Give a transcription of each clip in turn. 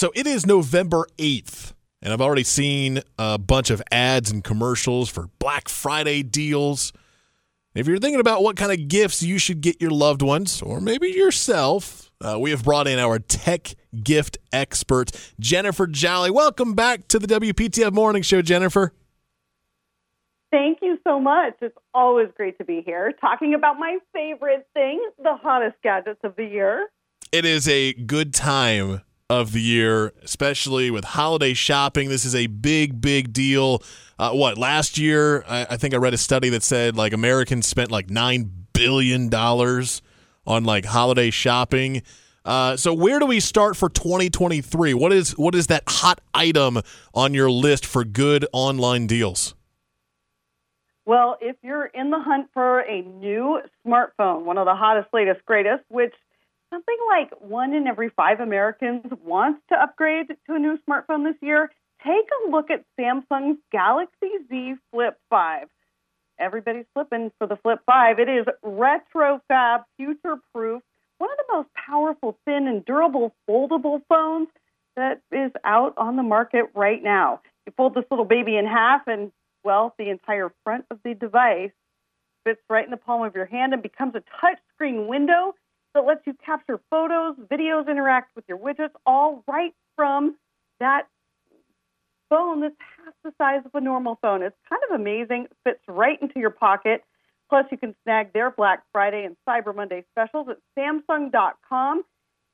So it is November 8th, and I've already seen a bunch of ads and commercials for Black Friday deals. If you're thinking about what kind of gifts you should get your loved ones, or maybe yourself, uh, we have brought in our tech gift expert, Jennifer Jolly. Welcome back to the WPTF Morning Show, Jennifer. Thank you so much. It's always great to be here talking about my favorite thing, the hottest gadgets of the year. It is a good time of the year, especially with holiday shopping. This is a big, big deal. Uh, what last year? I, I, think I read a study that said like Americans spent like nine billion dollars on like holiday shopping. Uh, so where do we start for 2023? What is what is that hot item on your list for good online deals? Well, if you're in the hunt for a new smartphone, one of the hottest, latest, greatest, which something like one in every five Americans wants to upgrade to a new smartphone this year, take a look at Samsung's Galaxy Z Flip 5. Everybody's flipping for the Flip 5. It is retro fab, future proof, one of the most powerful, thin, and durable foldable phones that is out on the market right now. You fold this little baby in half, and well, the entire front of the device fits right in the palm of your hand and becomes a touchscreen window that lets you capture photos, videos, interact with your widgets, all right from that phone that's half the size of a normal phone. It's kind of amazing. It fits right into your pocket. Plus, you can snag their Black Friday and Cyber Monday specials at Samsung.com.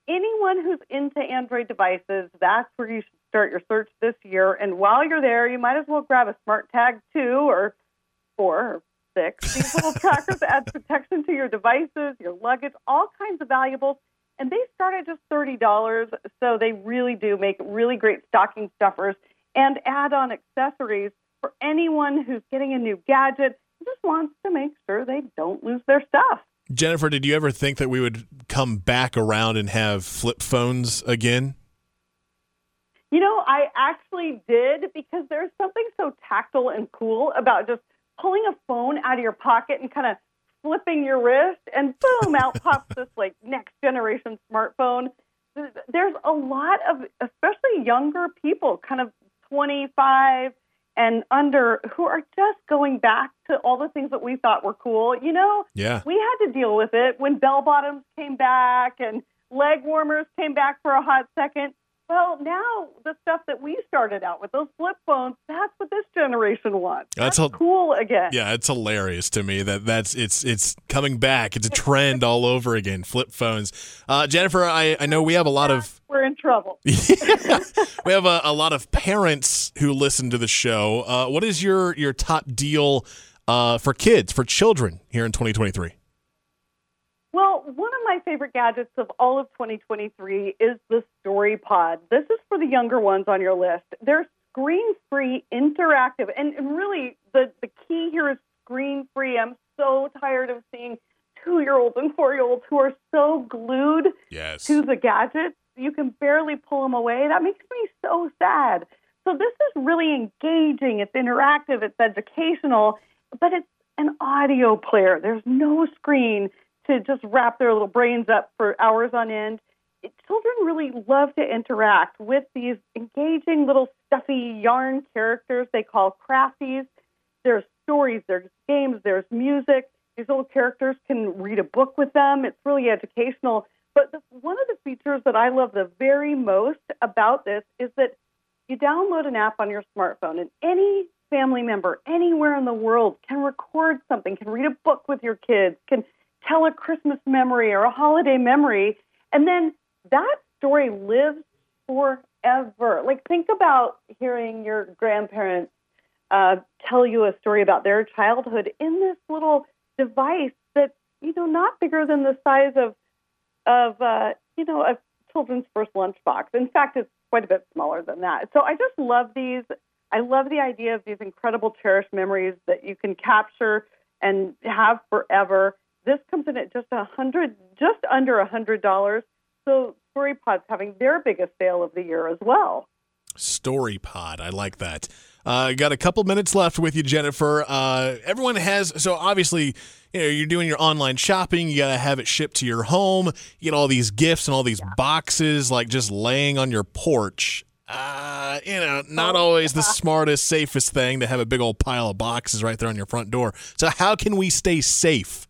Anyone who's into Android devices, that's where you should start your search this year. And while you're there, you might as well grab a Smart Tag too, or 4 or 6. These little trackers add protection to your devices, your luggage, all kinds of valuables. And they start at just $30. So they really do make really great stocking stuffers and add on accessories for anyone who's getting a new gadget and just wants to make sure they don't lose their stuff. Jennifer, did you ever think that we would come back around and have flip phones again? You know, I actually did because there's something so tactile and cool about just pulling a phone out of your pocket and kind of flipping your wrist, and boom, out pops this like next generation smartphone. There's a lot of, especially younger people, kind of 25 and under, who are just going back to all the things that we thought were cool. You know, yeah, we had to deal with it when bell bottoms came back and leg warmers came back for a hot second. Well, now the stuff that we started out with, those flip phones, that's generation wants. That's, that's cool again. Yeah, it's hilarious to me that that's it's it's coming back. It's a trend all over again. Flip phones. Uh, Jennifer, I, I know we have a lot of we're in trouble. we have a, a, lot of parents who listen to the show. Uh, what is your your top deal uh, for kids for children here in 2023? Well, one of my favorite gadgets of all of 2023 is the Story Pod. This is for the younger ones on your list. They're screen free, interactive, and, and really the, the key here is screen free. I'm so tired of seeing two year olds and four year olds who are so glued yes. to the gadgets, you can barely pull them away. That makes me so sad. So, this is really engaging, it's interactive, it's educational, but it's an audio player. There's no screen to just wrap their little brains up for hours on end. Children really love to interact with these engaging little stuffy yarn characters they call crafties. There's stories, there's games, there's music. These little characters can read a book with them. It's really educational. But the, one of the features that I love the very most about this is that you download an app on your smartphone, and any family member anywhere in the world can record something, can read a book with your kids, can tell a Christmas memory or a holiday memory, and then that story lives forever. Like, think about hearing your grandparents uh, tell you a story about their childhood in this little device that's, you know, not bigger than the size of, of uh, you know, a children's first lunchbox. In fact, it's quite a bit smaller than that. So I just love these. I love the idea of these incredible, cherished memories that you can capture and have forever. This comes in at just a hundred, just under a hundred dollars. So StoryPod's having their biggest sale of the year as well. Story Pod. I like that. Uh, got a couple minutes left with you, Jennifer. Uh, everyone has so obviously, you know, you're doing your online shopping. You gotta have it shipped to your home. You get all these gifts and all these boxes, like just laying on your porch. Uh, you know, not always the smartest, safest thing to have a big old pile of boxes right there on your front door. So, how can we stay safe?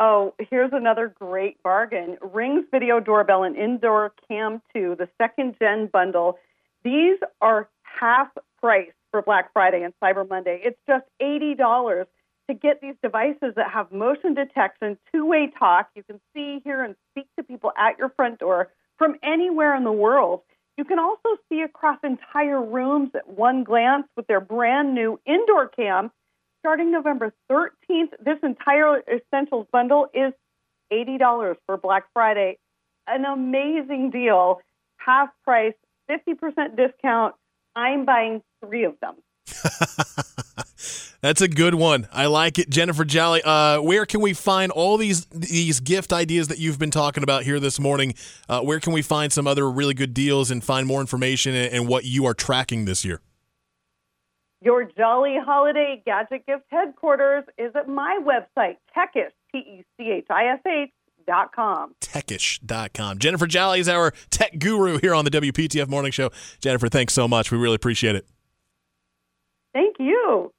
Oh, here's another great bargain. Ring's Video Doorbell and Indoor Cam 2, the second gen bundle. These are half price for Black Friday and Cyber Monday. It's just $80 to get these devices that have motion detection, two way talk. You can see, hear, and speak to people at your front door from anywhere in the world. You can also see across entire rooms at one glance with their brand new indoor cam starting November 13th. This entire Essentials bundle is $80 for Black Friday. An amazing deal, half price, 50% discount. I'm buying three of them. That's a good one. I like it, Jennifer Jolly. Uh, where can we find all these these gift ideas that you've been talking about here this morning? Uh, where can we find some other really good deals and find more information and, and what you are tracking this year? Your Jolly Holiday Gadget Gift headquarters is at my website, Techish, T E C H I S H. Dot com. Techish.com. Jennifer Jolly is our tech guru here on the WPTF Morning Show. Jennifer, thanks so much. We really appreciate it. Thank you.